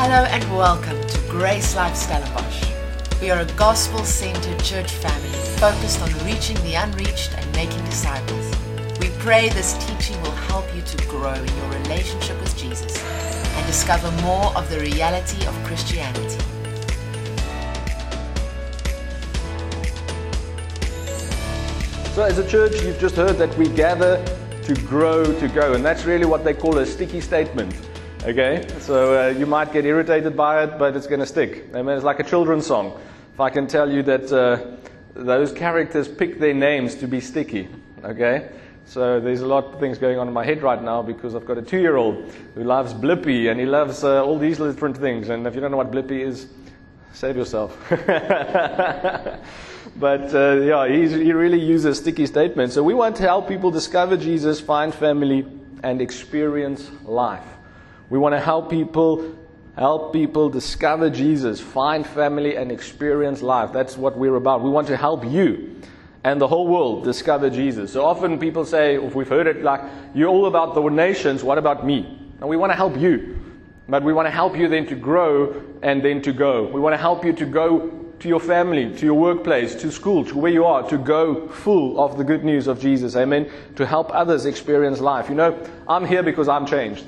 Hello and welcome to Grace Life Stellenbosch. We are a gospel centered church family focused on reaching the unreached and making disciples. We pray this teaching will help you to grow in your relationship with Jesus and discover more of the reality of Christianity. So, as a church, you've just heard that we gather to grow to go, and that's really what they call a sticky statement. Okay, so uh, you might get irritated by it, but it's going to stick. I mean, it's like a children's song. If I can tell you that uh, those characters pick their names to be sticky, okay? So there's a lot of things going on in my head right now because I've got a two-year-old who loves Blippi and he loves uh, all these different things. And if you don't know what Blippi is, save yourself. but uh, yeah, he really uses sticky statements. So we want to help people discover Jesus, find family, and experience life. We want to help people help people discover Jesus, find family, and experience life. That's what we're about. We want to help you and the whole world discover Jesus. So often people say, if we've heard it like, you're all about the nations, what about me? And we want to help you. But we want to help you then to grow and then to go. We want to help you to go to your family, to your workplace, to school, to where you are, to go full of the good news of Jesus. Amen. To help others experience life. You know, I'm here because I'm changed.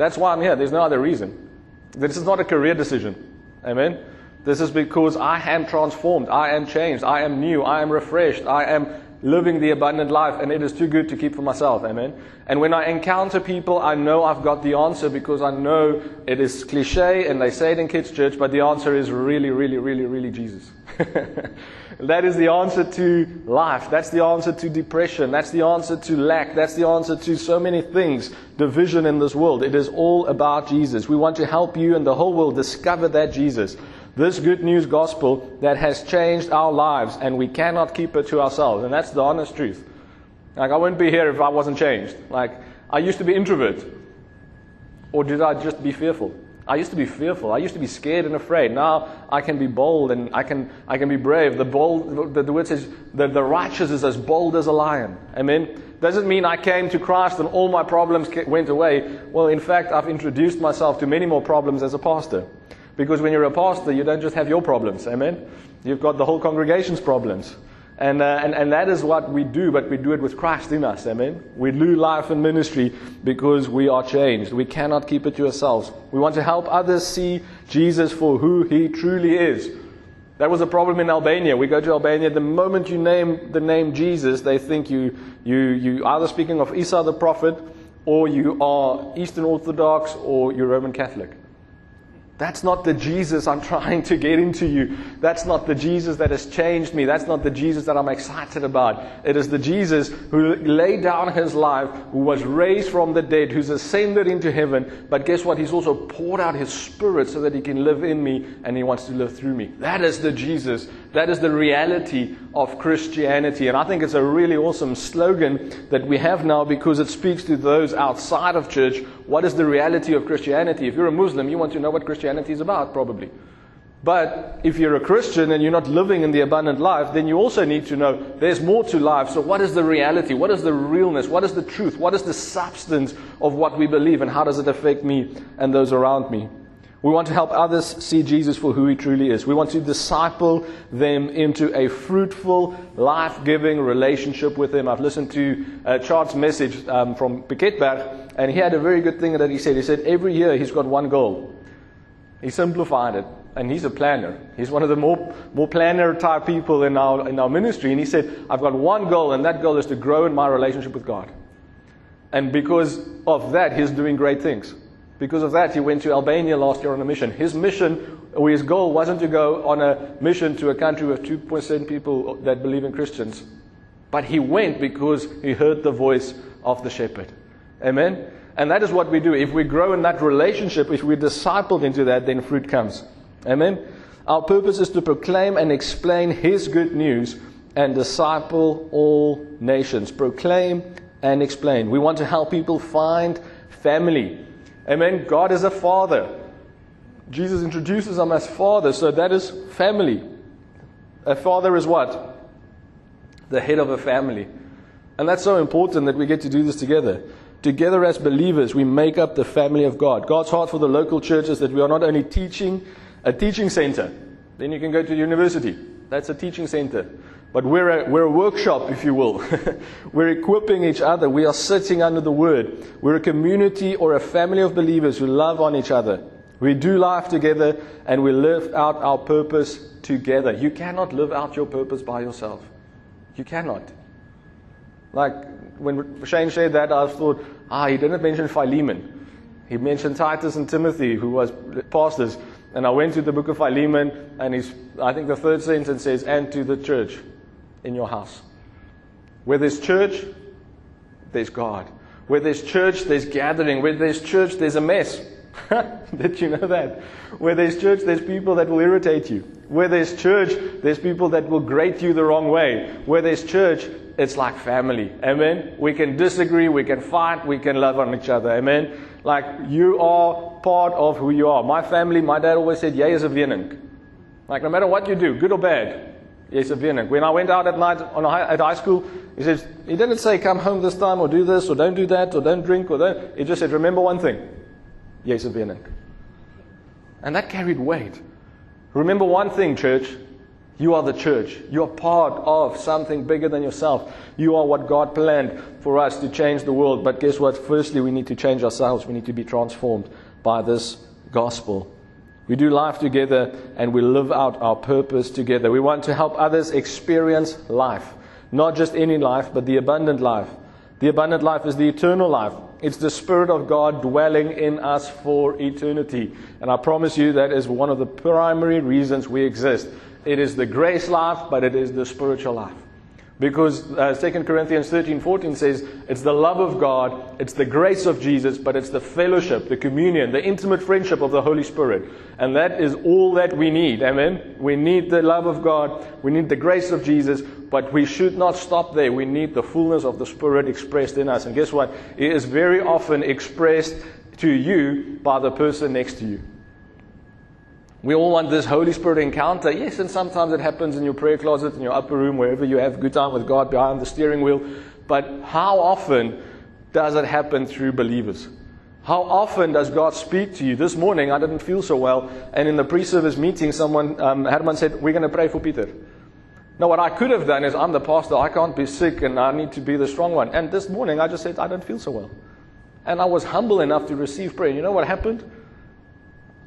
That's why I'm here. There's no other reason. This is not a career decision. Amen. This is because I am transformed. I am changed. I am new. I am refreshed. I am living the abundant life, and it is too good to keep for myself. Amen. And when I encounter people, I know I've got the answer because I know it is cliche and they say it in kids' church, but the answer is really, really, really, really Jesus. that is the answer to life. That's the answer to depression. That's the answer to lack. That's the answer to so many things, division in this world. It is all about Jesus. We want to help you and the whole world discover that Jesus this good news gospel that has changed our lives, and we cannot keep it to ourselves. And that's the honest truth. Like, I wouldn't be here if I wasn't changed. Like, I used to be introvert. Or did I just be fearful? I used to be fearful. I used to be scared and afraid. Now I can be bold and I can, I can be brave. The, bold, the, the word says that the righteous is as bold as a lion. Amen. Doesn't mean I came to Christ and all my problems went away. Well, in fact, I've introduced myself to many more problems as a pastor. Because when you're a pastor, you don't just have your problems. Amen? You've got the whole congregation's problems. And, uh, and, and that is what we do, but we do it with Christ in us. Amen? We lose life and ministry because we are changed. We cannot keep it to ourselves. We want to help others see Jesus for who he truly is. That was a problem in Albania. We go to Albania, the moment you name the name Jesus, they think you, you, you either speaking of Isa the prophet, or you are Eastern Orthodox, or you're Roman Catholic. That's not the Jesus I'm trying to get into you. That's not the Jesus that has changed me. That's not the Jesus that I'm excited about. It is the Jesus who laid down his life, who was raised from the dead, who's ascended into heaven. But guess what? He's also poured out his spirit so that he can live in me and he wants to live through me. That is the Jesus. That is the reality of Christianity. And I think it's a really awesome slogan that we have now because it speaks to those outside of church. What is the reality of Christianity? If you're a Muslim, you want to know what Christianity is about, probably. But if you're a Christian and you're not living in the abundant life, then you also need to know there's more to life. So, what is the reality? What is the realness? What is the truth? What is the substance of what we believe? And how does it affect me and those around me? We want to help others see Jesus for who he truly is. We want to disciple them into a fruitful, life giving relationship with him. I've listened to uh, Charles' message um, from Piketberg, and he had a very good thing that he said. He said, Every year he's got one goal. He simplified it. And he's a planner. He's one of the more, more planner type people in our, in our ministry. And he said, I've got one goal, and that goal is to grow in my relationship with God. And because of that, he's doing great things. Because of that, he went to Albania last year on a mission. His mission, or his goal, wasn't to go on a mission to a country with 2% people that believe in Christians. But he went because he heard the voice of the shepherd. Amen? And that is what we do. If we grow in that relationship, if we're discipled into that, then fruit comes. Amen? Our purpose is to proclaim and explain His good news and disciple all nations. Proclaim and explain. We want to help people find family. Amen? God is a father. Jesus introduces them as father, so that is family. A father is what? The head of a family. And that's so important that we get to do this together. Together as believers, we make up the family of God. God's heart for the local church is that we are not only teaching a teaching center, then you can go to university. That's a teaching center. But we're a, we're a workshop, if you will. we're equipping each other. We are sitting under the word. We're a community or a family of believers who love on each other. We do life together and we live out our purpose together. You cannot live out your purpose by yourself. You cannot. Like when Shane said that, I thought, ah, he didn't mention Philemon. He mentioned Titus and Timothy, who was pastors. And I went to the book of Philemon, and he's, I think the third sentence says, and to the church in your house. Where there's church, there's God. Where there's church, there's gathering. Where there's church, there's a mess. Did you know that? Where there's church, there's people that will irritate you. Where there's church, there's people that will grate you the wrong way. Where there's church, it's like family. Amen? We can disagree, we can fight, we can love on each other. Amen? Like you are part of who you are. My family, my dad always said, Jy is a wening. Like no matter what you do, good or bad, Yes. When I went out at night high, at high school, he says he didn't say come home this time or do this or don't do that or don't drink or don't. He just said remember one thing. Yes. And that carried weight. Remember one thing, church. You are the church. You are part of something bigger than yourself. You are what God planned for us to change the world. But guess what? Firstly, we need to change ourselves. We need to be transformed by this gospel. We do life together and we live out our purpose together. We want to help others experience life. Not just any life, but the abundant life. The abundant life is the eternal life. It's the Spirit of God dwelling in us for eternity. And I promise you that is one of the primary reasons we exist. It is the grace life, but it is the spiritual life. Because uh, 2 Corinthians 13 14 says, it's the love of God, it's the grace of Jesus, but it's the fellowship, the communion, the intimate friendship of the Holy Spirit. And that is all that we need. Amen? We need the love of God, we need the grace of Jesus, but we should not stop there. We need the fullness of the Spirit expressed in us. And guess what? It is very often expressed to you by the person next to you. We all want this Holy Spirit encounter. Yes, and sometimes it happens in your prayer closet, in your upper room, wherever you have good time with God behind the steering wheel. But how often does it happen through believers? How often does God speak to you? This morning, I didn't feel so well, and in the pre-service meeting, someone, um, Herman said, "We're going to pray for Peter." Now, what I could have done is, I'm the pastor, I can't be sick, and I need to be the strong one. And this morning, I just said, "I don't feel so well," and I was humble enough to receive prayer. You know what happened?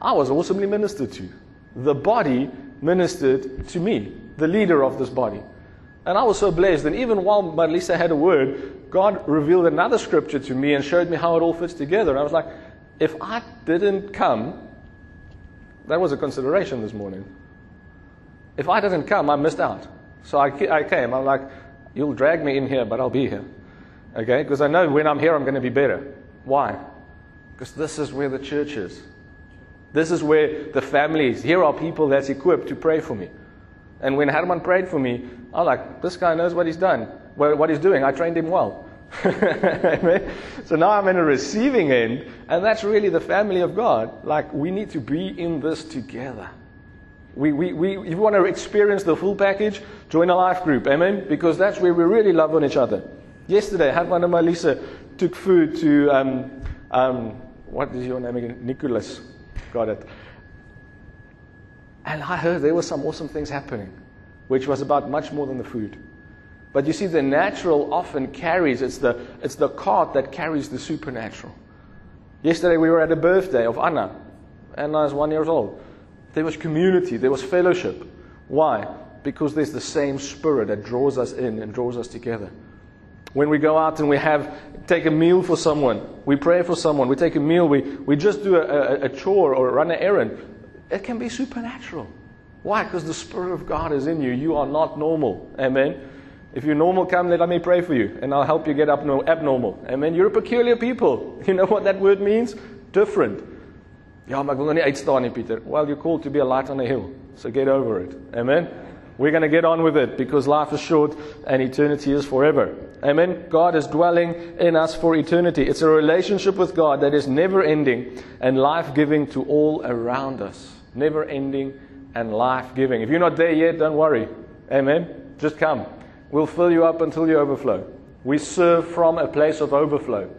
I was awesomely ministered to. The body ministered to me, the leader of this body. And I was so blessed. And even while Marlisa had a word, God revealed another scripture to me and showed me how it all fits together. And I was like, if I didn't come, that was a consideration this morning. If I didn't come, I missed out. So I, I came. I'm like, you'll drag me in here, but I'll be here. Okay? Because I know when I'm here, I'm going to be better. Why? Because this is where the church is. This is where the family is. Here are people that's equipped to pray for me. And when Herman prayed for me, I'm like, this guy knows what he's done, what he's doing. I trained him well. so now I'm in a receiving end, and that's really the family of God. Like, we need to be in this together. We, we, we, if you want to experience the full package, join a life group. Amen? Because that's where we really love on each other. Yesterday, Herman and Melissa took food to, um, um, what is your name again? Nicholas. Got it. And I heard there were some awesome things happening, which was about much more than the food. But you see, the natural often carries, it's the, it's the cart that carries the supernatural. Yesterday we were at a birthday of Anna. Anna is one years old. There was community, there was fellowship. Why? Because there's the same spirit that draws us in and draws us together. When we go out and we have take a meal for someone, we pray for someone, we take a meal, we, we just do a, a, a chore or run an errand, it can be supernatural. Why? Because the Spirit of God is in you. You are not normal. Amen. If you're normal, come, let me pray for you, and I'll help you get up No abnormal. Amen. You're a peculiar people. You know what that word means? Different. Ja. Well, you're called to be a light on a hill. So get over it. Amen. We're going to get on with it because life is short and eternity is forever. Amen. God is dwelling in us for eternity. It's a relationship with God that is never ending and life giving to all around us. Never ending and life giving. If you're not there yet, don't worry. Amen. Just come. We'll fill you up until you overflow. We serve from a place of overflow.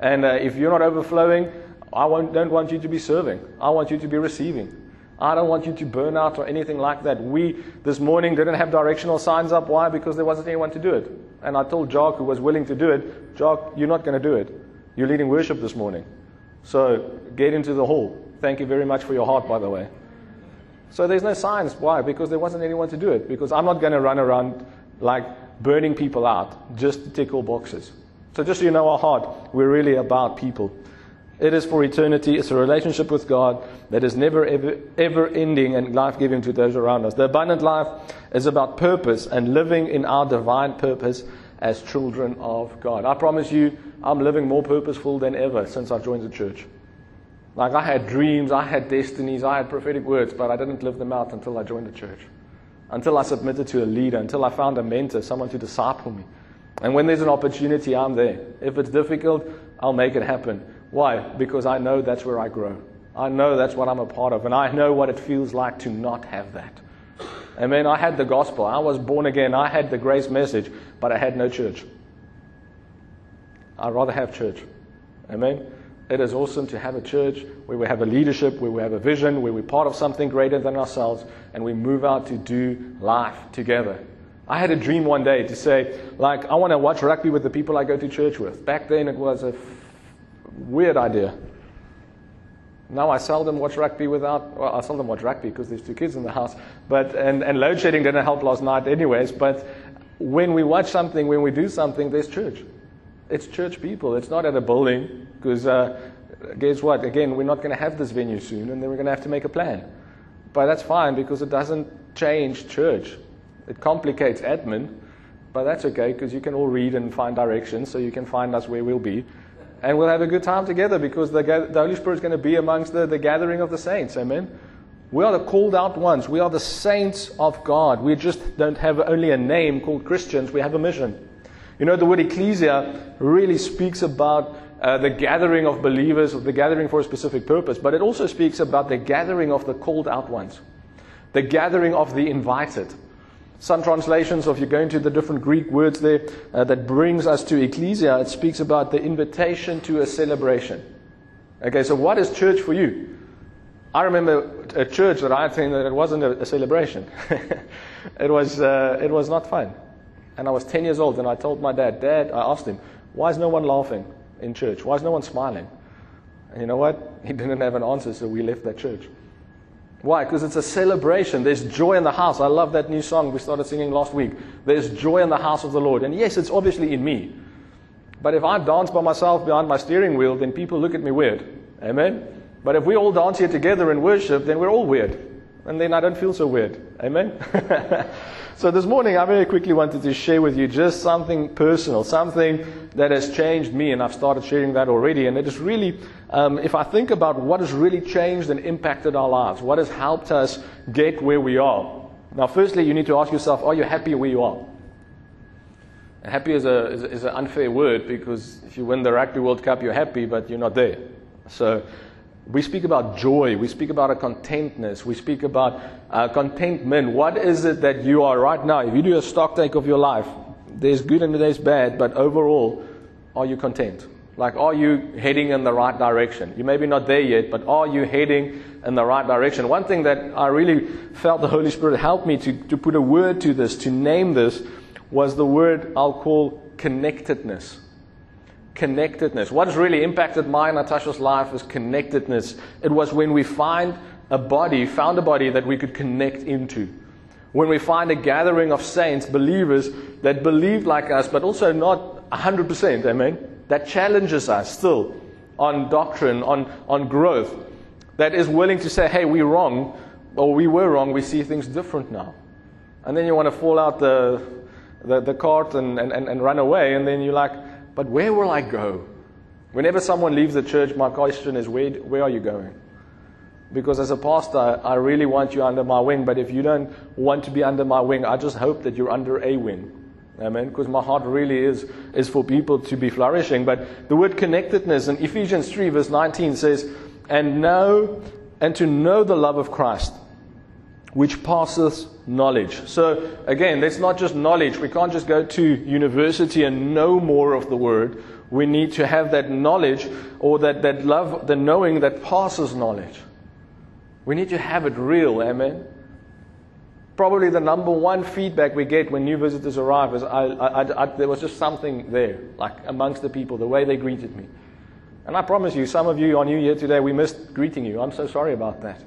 And uh, if you're not overflowing, I don't want you to be serving. I want you to be receiving. I don't want you to burn out or anything like that. We, this morning, didn't have directional signs up. Why? Because there wasn't anyone to do it. And I told Jock, who was willing to do it, Jock, you're not going to do it. You're leading worship this morning. So get into the hall. Thank you very much for your heart, by the way. So there's no signs. Why? Because there wasn't anyone to do it. Because I'm not going to run around like burning people out just to tick all boxes. So just so you know our heart, we're really about people. It is for eternity. It's a relationship with God that is never, ever, ever ending and life giving to those around us. The abundant life is about purpose and living in our divine purpose as children of God. I promise you, I'm living more purposeful than ever since I joined the church. Like I had dreams, I had destinies, I had prophetic words, but I didn't live them out until I joined the church. Until I submitted to a leader, until I found a mentor, someone to disciple me. And when there's an opportunity, I'm there. If it's difficult, I'll make it happen. Why? Because I know that's where I grow. I know that's what I'm a part of, and I know what it feels like to not have that. Amen. I had the gospel. I was born again. I had the grace message, but I had no church. I'd rather have church. Amen. It is awesome to have a church where we have a leadership, where we have a vision, where we're part of something greater than ourselves, and we move out to do life together. I had a dream one day to say, like, I want to watch rugby with the people I go to church with. Back then, it was a Weird idea. Now I seldom watch rugby without, well, I seldom watch rugby because there's two kids in the house. But, and, and load shedding didn't help last night anyways. But when we watch something, when we do something, there's church. It's church people. It's not at a building because uh, guess what? Again, we're not going to have this venue soon and then we're going to have to make a plan. But that's fine because it doesn't change church. It complicates admin. But that's okay because you can all read and find directions so you can find us where we'll be and we'll have a good time together because the, the Holy Spirit is going to be amongst the, the gathering of the saints. Amen. We are the called out ones. We are the saints of God. We just don't have only a name called Christians, we have a mission. You know, the word ecclesia really speaks about uh, the gathering of believers, the gathering for a specific purpose, but it also speaks about the gathering of the called out ones, the gathering of the invited. Some translations, or if you go into the different Greek words there, uh, that brings us to ecclesia, it speaks about the invitation to a celebration. Okay, so what is church for you? I remember a church that I attended, that it wasn't a, a celebration. it, was, uh, it was not fun. And I was 10 years old, and I told my dad, Dad, I asked him, why is no one laughing in church? Why is no one smiling? And you know what? He didn't have an answer, so we left that church. Why? Because it's a celebration. There's joy in the house. I love that new song we started singing last week. There's joy in the house of the Lord. And yes, it's obviously in me. But if I dance by myself behind my steering wheel, then people look at me weird. Amen? But if we all dance here together in worship, then we're all weird. And then I don't feel so weird. Amen? So this morning, I very quickly wanted to share with you just something personal, something that has changed me, and I've started sharing that already. And it is really, um, if I think about what has really changed and impacted our lives, what has helped us get where we are. Now, firstly, you need to ask yourself, are you happy where you are? And happy is, a, is, is an unfair word because if you win the Rugby World Cup, you're happy, but you're not there. So we speak about joy. We speak about a contentness. We speak about uh, contentment. What is it that you are right now? If you do a stock take of your life, there's good and there's bad, but overall, are you content? Like, are you heading in the right direction? You may be not there yet, but are you heading in the right direction? One thing that I really felt the Holy Spirit helped me to, to put a word to this, to name this, was the word I'll call connectedness connectedness. What has really impacted my and Natasha's life is connectedness. It was when we find a body, found a body that we could connect into. When we find a gathering of saints, believers that believe like us, but also not 100%, amen, that challenges us still on doctrine, on, on growth, that is willing to say, hey, we're wrong, or we were wrong, we see things different now. And then you want to fall out the, the, the cart and, and, and run away, and then you're like, but where will I go? Whenever someone leaves the church, my question is, where, where are you going? Because as a pastor, I really want you under my wing, but if you don't want to be under my wing, I just hope that you're under a wing. Amen. Because my heart really is, is for people to be flourishing. But the word connectedness in Ephesians 3, verse 19 says, And know, and to know the love of Christ, which passeth knowledge. So, again, that's not just knowledge. We can't just go to university and know more of the word. We need to have that knowledge or that, that love, the knowing that passes knowledge. We need to have it real, amen? Probably the number one feedback we get when new visitors arrive is I, I, I, there was just something there, like amongst the people, the way they greeted me. And I promise you, some of you on New Year today, we missed greeting you. I'm so sorry about that.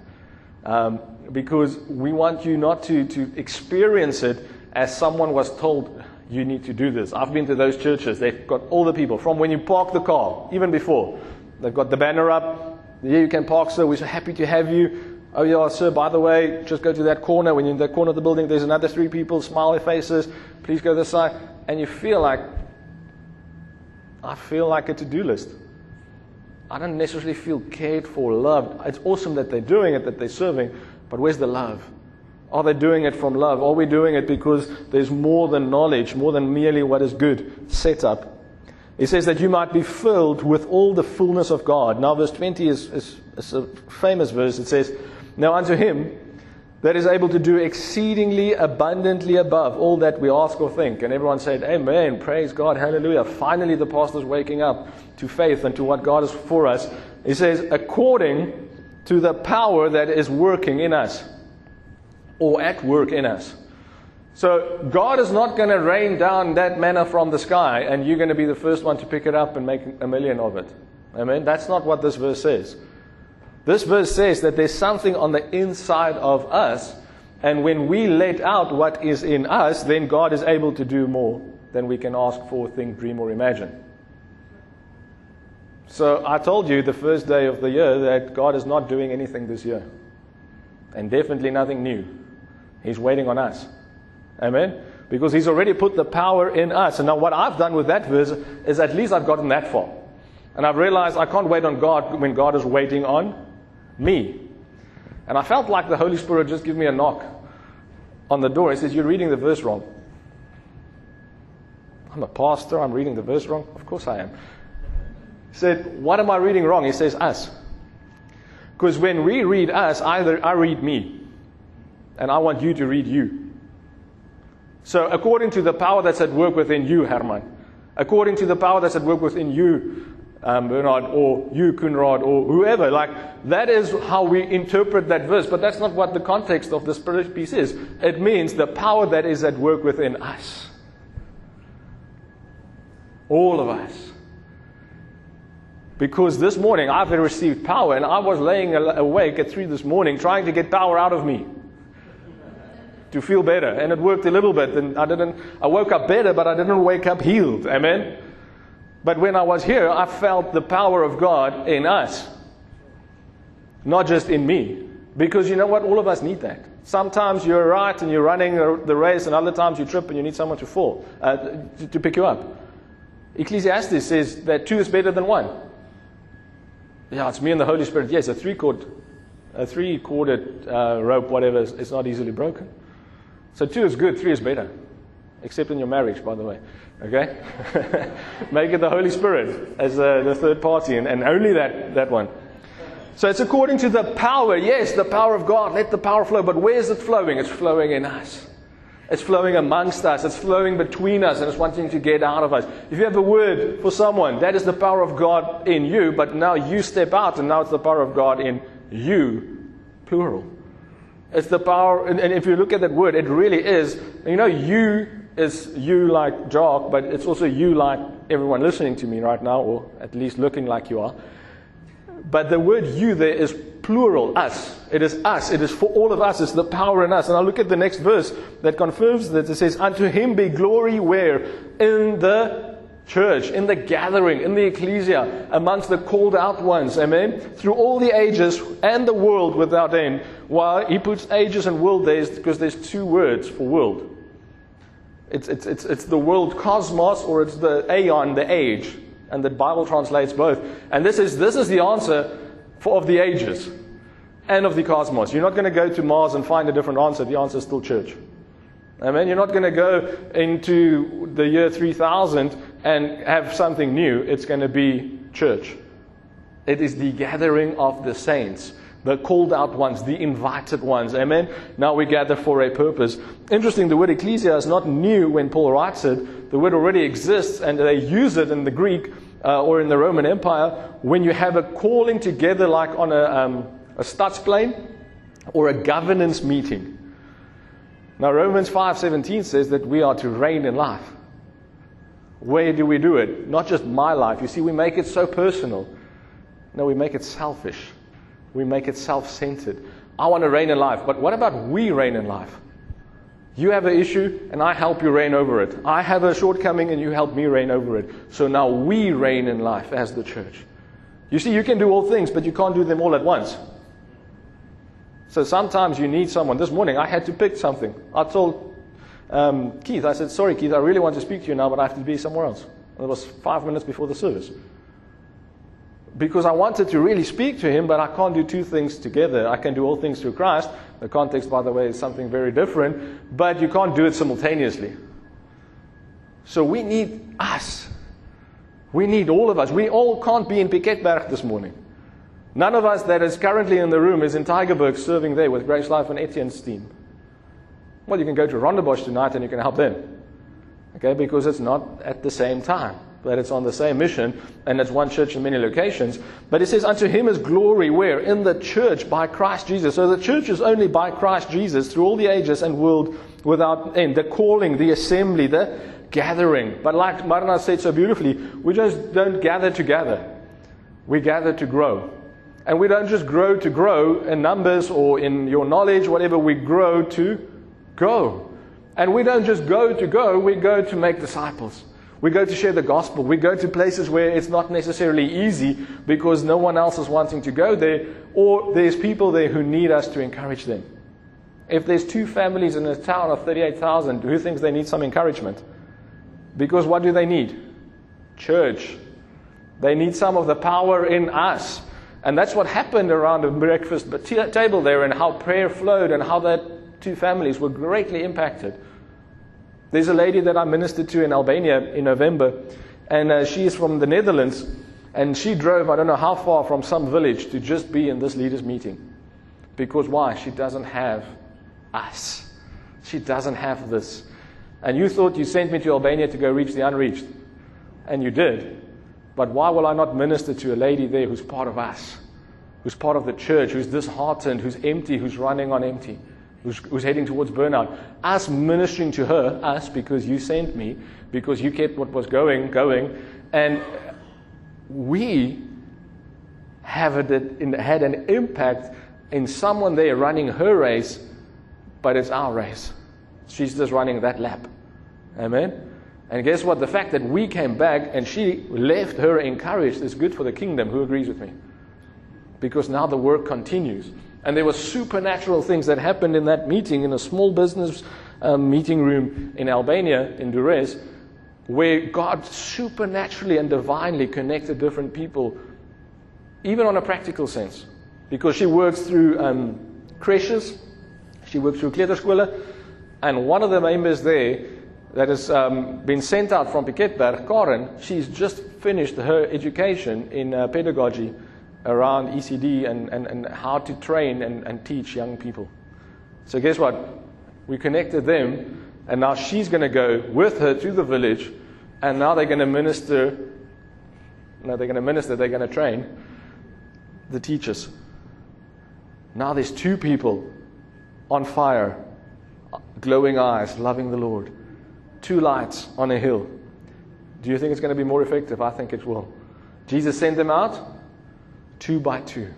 Um, because we want you not to, to experience it as someone was told you need to do this. I've been to those churches. They've got all the people from when you park the car, even before. They've got the banner up. Here you can park, sir. We're so happy to have you. Oh, yeah, sir, by the way, just go to that corner. When you're in that corner of the building, there's another three people, smiley faces. Please go this side. And you feel like, I feel like a to do list. I don't necessarily feel cared for, loved. It's awesome that they're doing it, that they're serving, but where's the love? Are they doing it from love? Are we doing it because there's more than knowledge, more than merely what is good set up? It says that you might be filled with all the fullness of God. Now, verse 20 is, is, is a famous verse. It says, Now unto him that is able to do exceedingly abundantly above all that we ask or think. And everyone said, Amen, praise God, hallelujah. Finally, the pastor's waking up to faith and to what God is for us. He says, according to the power that is working in us, or at work in us. So, God is not going to rain down that manna from the sky and you're going to be the first one to pick it up and make a million of it. Amen? That's not what this verse says. This verse says that there's something on the inside of us, and when we let out what is in us, then God is able to do more than we can ask for, think, dream, or imagine. So I told you the first day of the year that God is not doing anything this year, and definitely nothing new. He's waiting on us. Amen? Because He's already put the power in us. And now, what I've done with that verse is at least I've gotten that far. And I've realized I can't wait on God when God is waiting on me. And I felt like the Holy Spirit just give me a knock on the door. He says, You're reading the verse wrong. I'm a pastor, I'm reading the verse wrong. Of course I am. He said, What am I reading wrong? He says, Us. Because when we read us, either I read me, and I want you to read you. So, according to the power that's at work within you, Herman, according to the power that's at work within you, um, Bernard, or you, Kunrad, or whoever. Like, that is how we interpret that verse. But that's not what the context of this piece is. It means the power that is at work within us. All of us. Because this morning I've received power, and I was laying awake at 3 this morning trying to get power out of me to feel better. And it worked a little bit. And I didn't, I woke up better, but I didn't wake up healed. Amen? But when I was here, I felt the power of God in us, not just in me. Because you know what? All of us need that. Sometimes you're right and you're running the race, and other times you trip and you need someone to fall, uh, to, to pick you up. Ecclesiastes says that two is better than one. Yeah, it's me and the Holy Spirit. Yes, a three cord, a three corded uh, rope, whatever, is not easily broken. So two is good, three is better. Except in your marriage, by the way. Okay? Make it the Holy Spirit as uh, the third party, and, and only that, that one. So it's according to the power. Yes, the power of God. Let the power flow. But where is it flowing? It's flowing in us. It's flowing amongst us. It's flowing between us, and it's wanting to get out of us. If you have a word for someone, that is the power of God in you, but now you step out, and now it's the power of God in you, plural. It's the power, and, and if you look at that word, it really is, you know, you is you like Jock, but it's also you like everyone listening to me right now, or at least looking like you are. But the word you there is plural, us. It is us. It is for all of us. It's the power in us. And I'll look at the next verse that confirms that. It says, Unto him be glory where? In the church, in the gathering, in the ecclesia, amongst the called out ones. Amen? Through all the ages and the world without end. Why? He puts ages and world there because there's two words for world. It's, it's, it's, it's the world cosmos or it's the aeon, the age. And the Bible translates both. And this is, this is the answer for, of the ages and of the cosmos. You're not going to go to Mars and find a different answer. The answer is still church. I mean, you're not going to go into the year 3000 and have something new. It's going to be church. It is the gathering of the saints the called out ones, the invited ones. Amen. Now we gather for a purpose. Interesting, the word ecclesia is not new when Paul writes it. The word already exists and they use it in the Greek uh, or in the Roman Empire when you have a calling together like on a, um, a or a governance meeting. Now Romans 5:17 says that we are to reign in life. Where do we do it? Not just my life. You see, we make it so personal. No, we make it selfish. We make it self centered. I want to reign in life, but what about we reign in life? You have an issue, and I help you reign over it. I have a shortcoming, and you help me reign over it. So now we reign in life as the church. You see, you can do all things, but you can't do them all at once. So sometimes you need someone. This morning, I had to pick something. I told um, Keith, I said, Sorry, Keith, I really want to speak to you now, but I have to be somewhere else. And it was five minutes before the service because I wanted to really speak to him, but I can't do two things together. I can do all things through Christ. The context, by the way, is something very different, but you can't do it simultaneously. So we need us. We need all of us. We all can't be in Piketberg this morning. None of us that is currently in the room is in Tygerberg serving there with Grace Life and Etienne's team. Well, you can go to Rondebosch tonight and you can help them. Okay, because it's not at the same time that it's on the same mission and it's one church in many locations. But it says, Unto him is glory where? In the church by Christ Jesus. So the church is only by Christ Jesus through all the ages and world without end. The calling, the assembly, the gathering. But like Marna said so beautifully, we just don't gather to gather. We gather to grow. And we don't just grow to grow in numbers or in your knowledge, whatever, we grow to go. And we don't just go to go, we go to make disciples. We go to share the gospel. We go to places where it's not necessarily easy because no one else is wanting to go there, or there's people there who need us to encourage them. If there's two families in a town of 38,000, who thinks they need some encouragement? Because what do they need? Church. They need some of the power in us. And that's what happened around the breakfast table there, and how prayer flowed, and how that two families were greatly impacted. There's a lady that I ministered to in Albania in November, and uh, she is from the Netherlands, and she drove, I don't know how far, from some village to just be in this leaders' meeting. Because why? She doesn't have us. She doesn't have this. And you thought you sent me to Albania to go reach the unreached. And you did. But why will I not minister to a lady there who's part of us? Who's part of the church, who's disheartened, who's empty, who's running on empty? Who's, who's heading towards burnout. Us ministering to her, us, because you sent me, because you kept what was going, going, and we have had an impact in someone there running her race, but it's our race. She's just running that lap. Amen? And guess what? The fact that we came back and she left her encouraged is good for the kingdom. Who agrees with me? Because now the work continues. And there were supernatural things that happened in that meeting in a small business um, meeting room in Albania, in Durrës, where God supernaturally and divinely connected different people, even on a practical sense. Because she works through um, creches, she works through kleuterskole, and one of the members there that has um, been sent out from Piketberg, Karen, she's just finished her education in uh, pedagogy around ECD and, and, and how to train and, and teach young people. So, guess what? We connected them, and now she's going to go with her to the village, and now they're going to minister. No, they're going to minister, they're going to train the teachers. Now there's two people on fire, glowing eyes, loving the Lord. Two lights on a hill. Do you think it's going to be more effective? I think it will. Jesus sent them out two by two.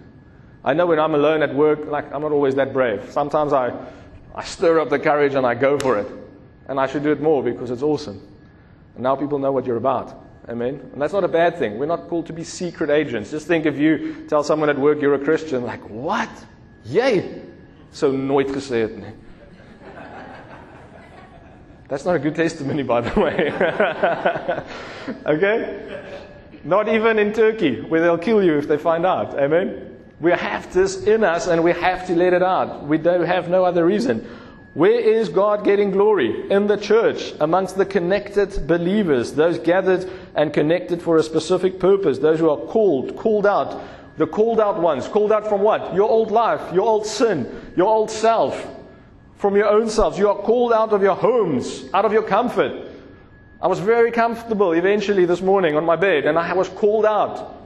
I know when I'm alone at work, like I'm not always that brave. Sometimes I, I stir up the courage and I go for it. And I should do it more because it's awesome. And now people know what you're about. Amen. And that's not a bad thing. We're not called to be secret agents. Just think if you tell someone at work you're a Christian, like, what? Yay! So nooit gesê. That's not a good testimony, by the way. okay? Not even in Turkey, where they'll kill you if they find out. Amen? We have this in us and we have to let it out. We don't have no other reason. Where is God getting glory? In the church, amongst the connected believers, those gathered and connected for a specific purpose, those who are called, called out. The called out ones. Called out from what? Your old life, your old sin, your old self. From your own selves. You are called out of your homes, out of your comfort. I was very comfortable eventually this morning on my bed, and I was called out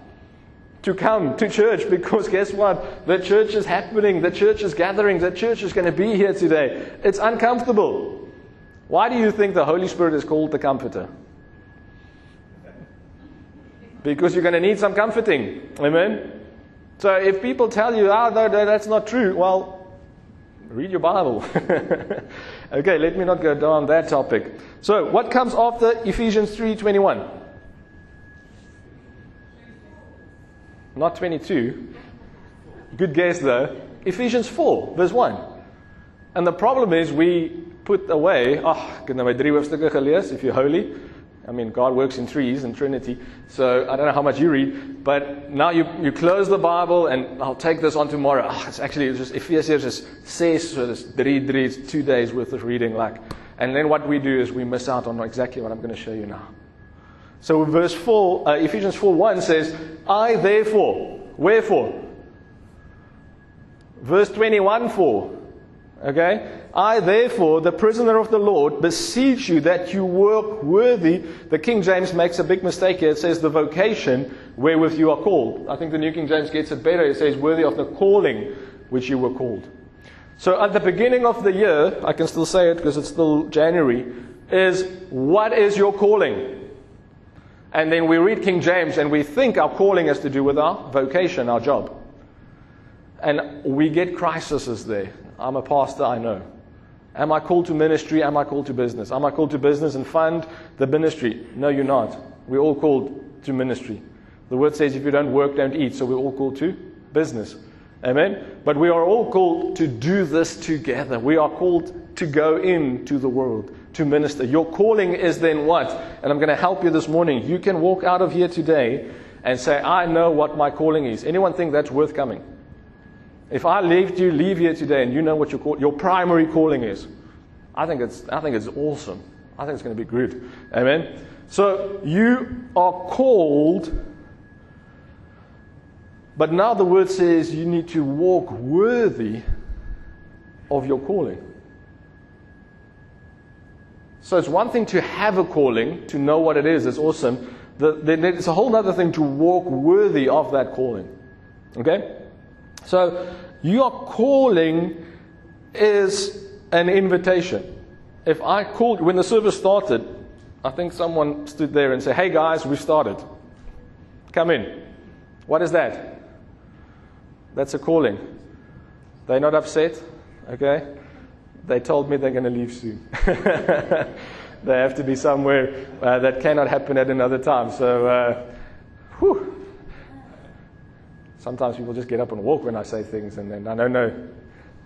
to come to church because guess what? The church is happening, the church is gathering, the church is going to be here today. It's uncomfortable. Why do you think the Holy Spirit is called the Comforter? Because you're going to need some comforting. Amen? So if people tell you, oh, no, no, that's not true, well, read your Bible. okay, let me not go down that topic. So, what comes after Ephesians 3:21? Not 22. Good guess though. Ephesians 4, verse 1. And the problem is we put away, oh, my if you're holy. I mean, God works in threes and Trinity. So I don't know how much you read, but now you, you close the Bible and I'll take this on tomorrow. Oh, it's actually it's just Ephesians is says so it's three, three, it's two days worth of reading. Like, and then what we do is we miss out on exactly what I'm going to show you now. So verse 4, uh, Ephesians 4 1 says, I therefore, wherefore? Verse 21 4, okay? I therefore, the prisoner of the Lord, beseech you that you work worthy. The King James makes a big mistake here. It says the vocation wherewith you are called. I think the New King James gets it better. It says worthy of the calling which you were called. So at the beginning of the year, I can still say it because it's still January, is what is your calling? And then we read King James and we think our calling has to do with our vocation, our job. And we get crises there. I'm a pastor, I know. Am I called to ministry? Am I called to business? Am I called to business and fund the ministry? No, you're not. We're all called to ministry. The word says if you don't work, don't eat. So we're all called to business. Amen? But we are all called to do this together. We are called to go into the world to minister. Your calling is then what? And I'm going to help you this morning. You can walk out of here today and say, I know what my calling is. Anyone think that's worth coming? If I leave you leave here today and you know what your call, your primary calling is, I think it's I think it's awesome. I think it's going to be good. Amen. So you are called, but now the word says you need to walk worthy of your calling. So it's one thing to have a calling, to know what it is, it's awesome. The, it's a whole other thing to walk worthy of that calling. Okay? So your calling is an invitation. If I called, when the service started, I think someone stood there and said, Hey guys, we started. Come in. What is that? That's a calling. They're not upset, okay? they told me they're going to leave soon. they have to be somewhere uh, that cannot happen at another time. So, uh, whew. Sometimes people just get up and walk when I say things, and then I don't know,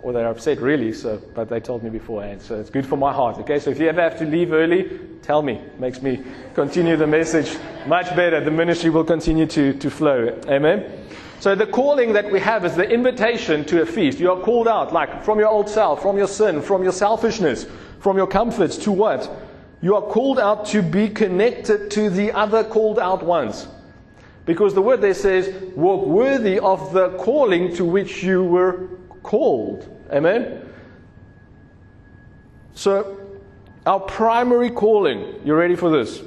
or they're upset really. So, but they told me beforehand, so it's good for my heart. Okay, so if you ever have to leave early, tell me. Makes me continue the message much better. The ministry will continue to to flow. Amen. So the calling that we have is the invitation to a feast. You are called out, like from your old self, from your sin, from your selfishness, from your comforts, to what? You are called out to be connected to the other called out ones. Because the word there says, walk worthy of the calling to which you were called. Amen? So, our primary calling, you ready for this?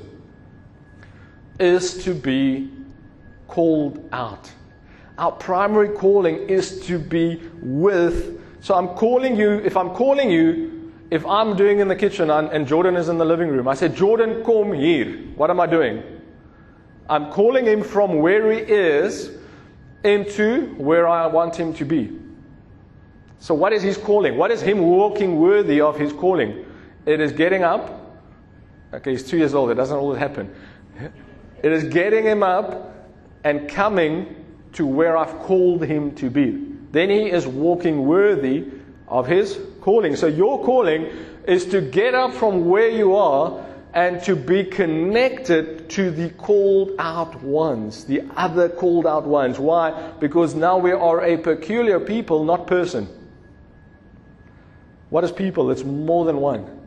Is to be called out. Our primary calling is to be with. So I'm calling you, if I'm calling you, if I'm doing in the kitchen and, and Jordan is in the living room, I say, Jordan, come here. What am I doing? I'm calling him from where he is into where I want him to be. So, what is his calling? What is him walking worthy of his calling? It is getting up. Okay, he's two years old. It doesn't always happen. It is getting him up and coming to where I've called him to be. Then he is walking worthy of his calling. So your calling is to get up from where you are and to be connected to the called out ones, the other called out ones. Why? Because now we are a peculiar people, not person. What is people? It's more than one.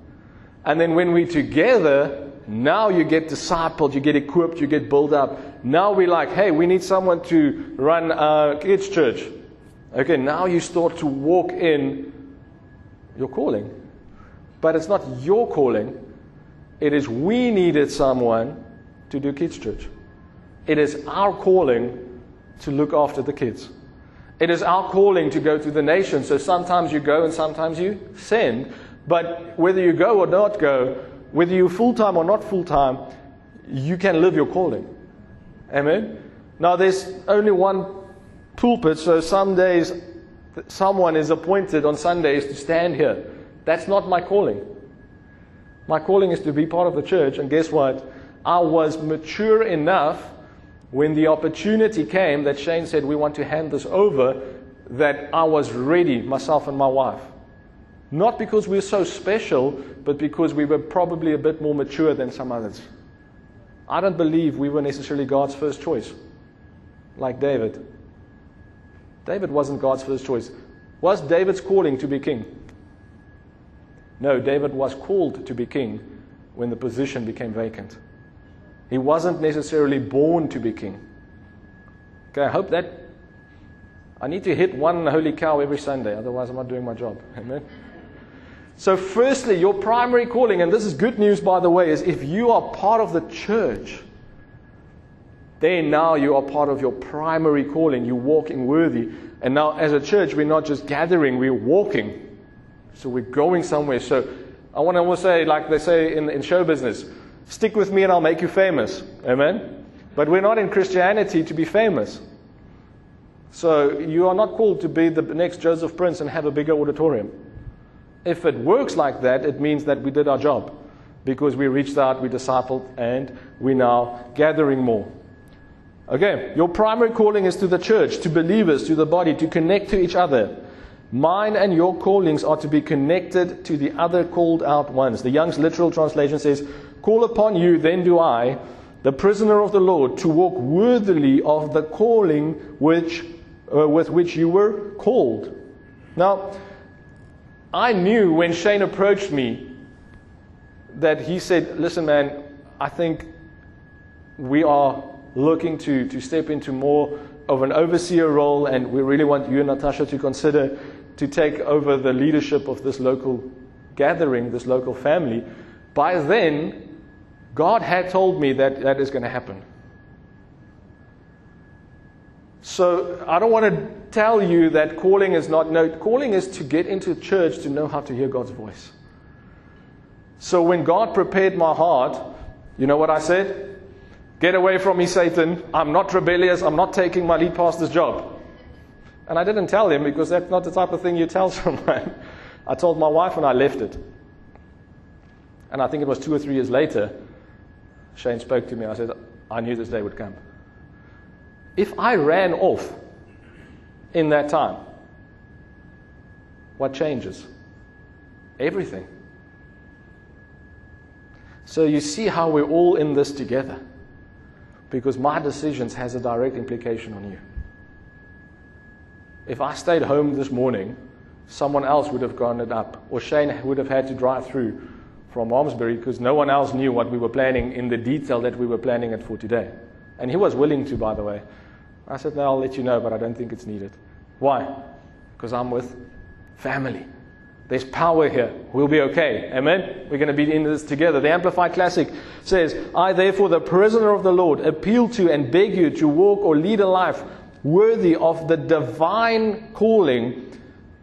And then when we're together, Now you get discipled, you get equipped, you get built up. Now we're like, hey, we need someone to run a kids' church. Okay, now you start to walk in your calling. But it's not your calling, it is we needed someone to do kids' church. It is our calling to look after the kids. It is our calling to go to the nations. So sometimes you go and sometimes you send. But whether you go or not go, whether you're full time or not full time, you can live your calling. Amen? Now, there's only one pulpit, so some days someone is appointed on Sundays to stand here. That's not my calling. My calling is to be part of the church, and guess what? I was mature enough when the opportunity came that Shane said, We want to hand this over, that I was ready, myself and my wife. Not because we're so special, but because we were probably a bit more mature than some others. I don't believe we were necessarily God's first choice, like David. David wasn't God's first choice. Was David's calling to be king? No, David was called to be king when the position became vacant. He wasn't necessarily born to be king. Okay, I hope that. I need to hit one holy cow every Sunday, otherwise, I'm not doing my job. Amen. So, firstly, your primary calling, and this is good news, by the way, is if you are part of the church, then now you are part of your primary calling. You're walking worthy. And now, as a church, we're not just gathering, we're walking. So, we're going somewhere. So, I want to say, like they say in, in show business, stick with me and I'll make you famous. Amen? But we're not in Christianity to be famous. So, you are not called to be the next Joseph Prince and have a bigger auditorium. If it works like that, it means that we did our job because we reached out, we discipled, and we're now gathering more. Okay, your primary calling is to the church, to believers, to the body, to connect to each other. Mine and your callings are to be connected to the other called out ones. The Young's literal translation says, Call upon you, then do I, the prisoner of the Lord, to walk worthily of the calling which, uh, with which you were called. Now, I knew when Shane approached me that he said, Listen, man, I think we are looking to, to step into more of an overseer role, and we really want you and Natasha to consider to take over the leadership of this local gathering, this local family. By then, God had told me that that is going to happen. So I don't want to tell you that calling is not no calling is to get into church to know how to hear God's voice. So when God prepared my heart, you know what I said? Get away from me, Satan. I'm not rebellious. I'm not taking my lead pastor's job. And I didn't tell him because that's not the type of thing you tell someone. I told my wife and I left it. And I think it was two or three years later, Shane spoke to me. I said, I knew this day would come. If I ran off in that time, what changes? Everything. So you see how we're all in this together. Because my decisions has a direct implication on you. If I stayed home this morning, someone else would have gone it up, or Shane would have had to drive through from Malmesbury because no one else knew what we were planning in the detail that we were planning it for today. And he was willing to, by the way. I said, No, I'll let you know, but I don't think it's needed. Why? Because I'm with family. There's power here. We'll be okay. Amen? We're going to be in this together. The Amplified Classic says, I, therefore, the prisoner of the Lord, appeal to and beg you to walk or lead a life worthy of the divine calling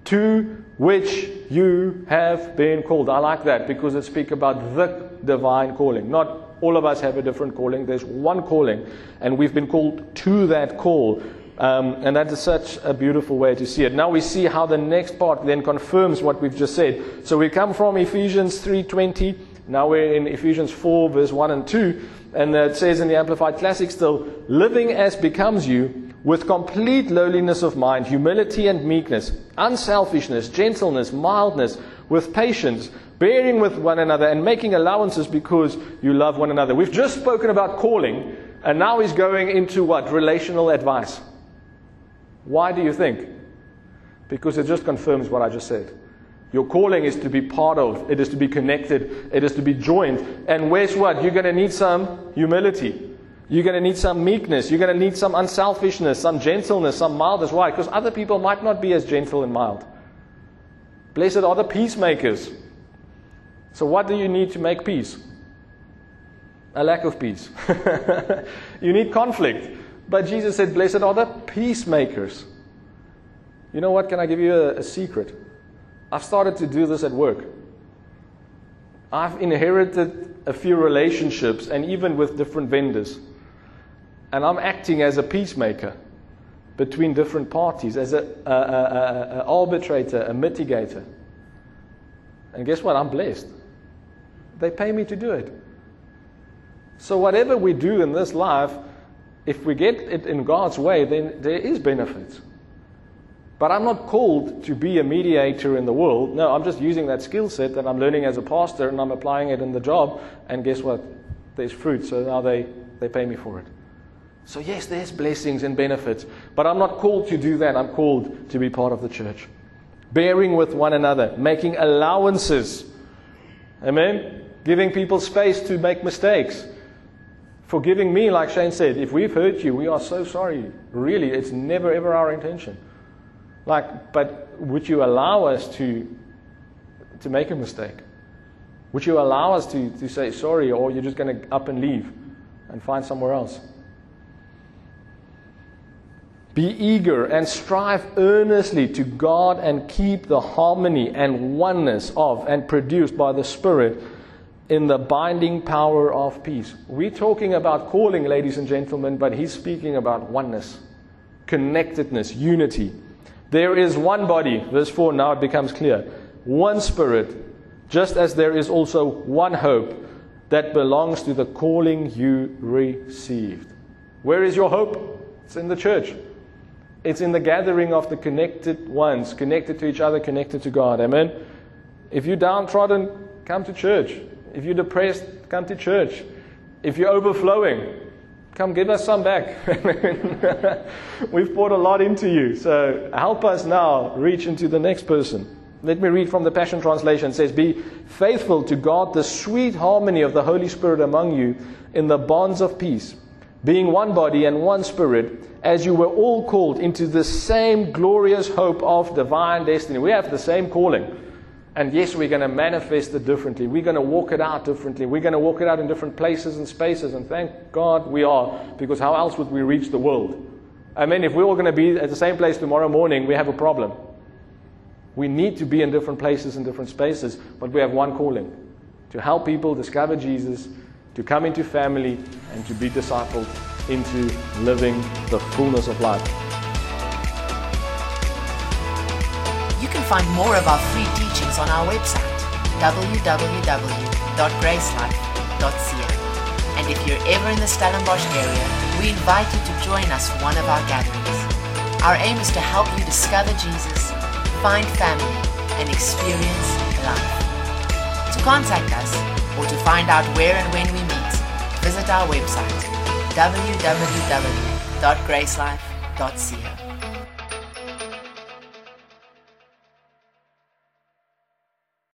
to which you have been called. I like that because it speaks about the divine calling, not all of us have a different calling. There's one calling, and we've been called to that call. Um, and that is such a beautiful way to see it. Now we see how the next part then confirms what we've just said. So we come from Ephesians 3:20. Now we're in Ephesians 4, verse 1 and 2. And it says in the Amplified Classic still, living as becomes you, with complete lowliness of mind, humility and meekness, unselfishness, gentleness, mildness, with patience, bearing with one another and making allowances because you love one another. We've just spoken about calling, and now he's going into what? Relational advice. Why do you think? Because it just confirms what I just said. Your calling is to be part of, it is to be connected, it is to be joined. And where's what? You're going to need some humility. You're going to need some meekness. You're going to need some unselfishness, some gentleness, some mildness. Why? Because other people might not be as gentle and mild. Blessed are the peacemakers. So, what do you need to make peace? A lack of peace. you need conflict. But Jesus said, Blessed are the peacemakers. You know what? Can I give you a, a secret? I've started to do this at work. I've inherited a few relationships and even with different vendors. And I'm acting as a peacemaker between different parties, as an arbitrator, a mitigator. And guess what? I'm blessed. They pay me to do it. So, whatever we do in this life, if we get it in God's way, then there is benefits. But I'm not called to be a mediator in the world. No, I'm just using that skill set that I'm learning as a pastor and I'm applying it in the job. And guess what? There's fruit, so now they, they pay me for it. So, yes, there's blessings and benefits, but I'm not called to do that. I'm called to be part of the church. Bearing with one another, making allowances. Amen? Giving people space to make mistakes. Forgiving me, like Shane said, if we've hurt you, we are so sorry. Really, it's never ever our intention. Like, but would you allow us to, to make a mistake? Would you allow us to, to say sorry, or you're just going to up and leave and find somewhere else? Be eager and strive earnestly to guard and keep the harmony and oneness of and produced by the Spirit in the binding power of peace. We're talking about calling, ladies and gentlemen, but he's speaking about oneness, connectedness, unity. There is one body, verse 4, now it becomes clear. One Spirit, just as there is also one hope that belongs to the calling you received. Where is your hope? It's in the church. It's in the gathering of the connected ones, connected to each other, connected to God. Amen. If you're downtrodden, come to church. If you're depressed, come to church. If you're overflowing, come give us some back. We've poured a lot into you. So help us now reach into the next person. Let me read from the Passion Translation. It says, Be faithful to God, the sweet harmony of the Holy Spirit among you in the bonds of peace, being one body and one spirit as you were all called into the same glorious hope of divine destiny. We have the same calling. And yes, we're going to manifest it differently. We're going to walk it out differently. We're going to walk it out in different places and spaces. And thank God we are, because how else would we reach the world? I mean, if we're all going to be at the same place tomorrow morning, we have a problem. We need to be in different places and different spaces, but we have one calling to help people discover Jesus, to come into family, and to be discipled into living the fullness of life. You can find more of our free teachings on our website, www.gracelife.ca. And if you're ever in the Stellenbosch area, we invite you to join us for one of our gatherings. Our aim is to help you discover Jesus, find family, and experience life. To contact us or to find out where and when we meet, visit our website www.gracelife.ca.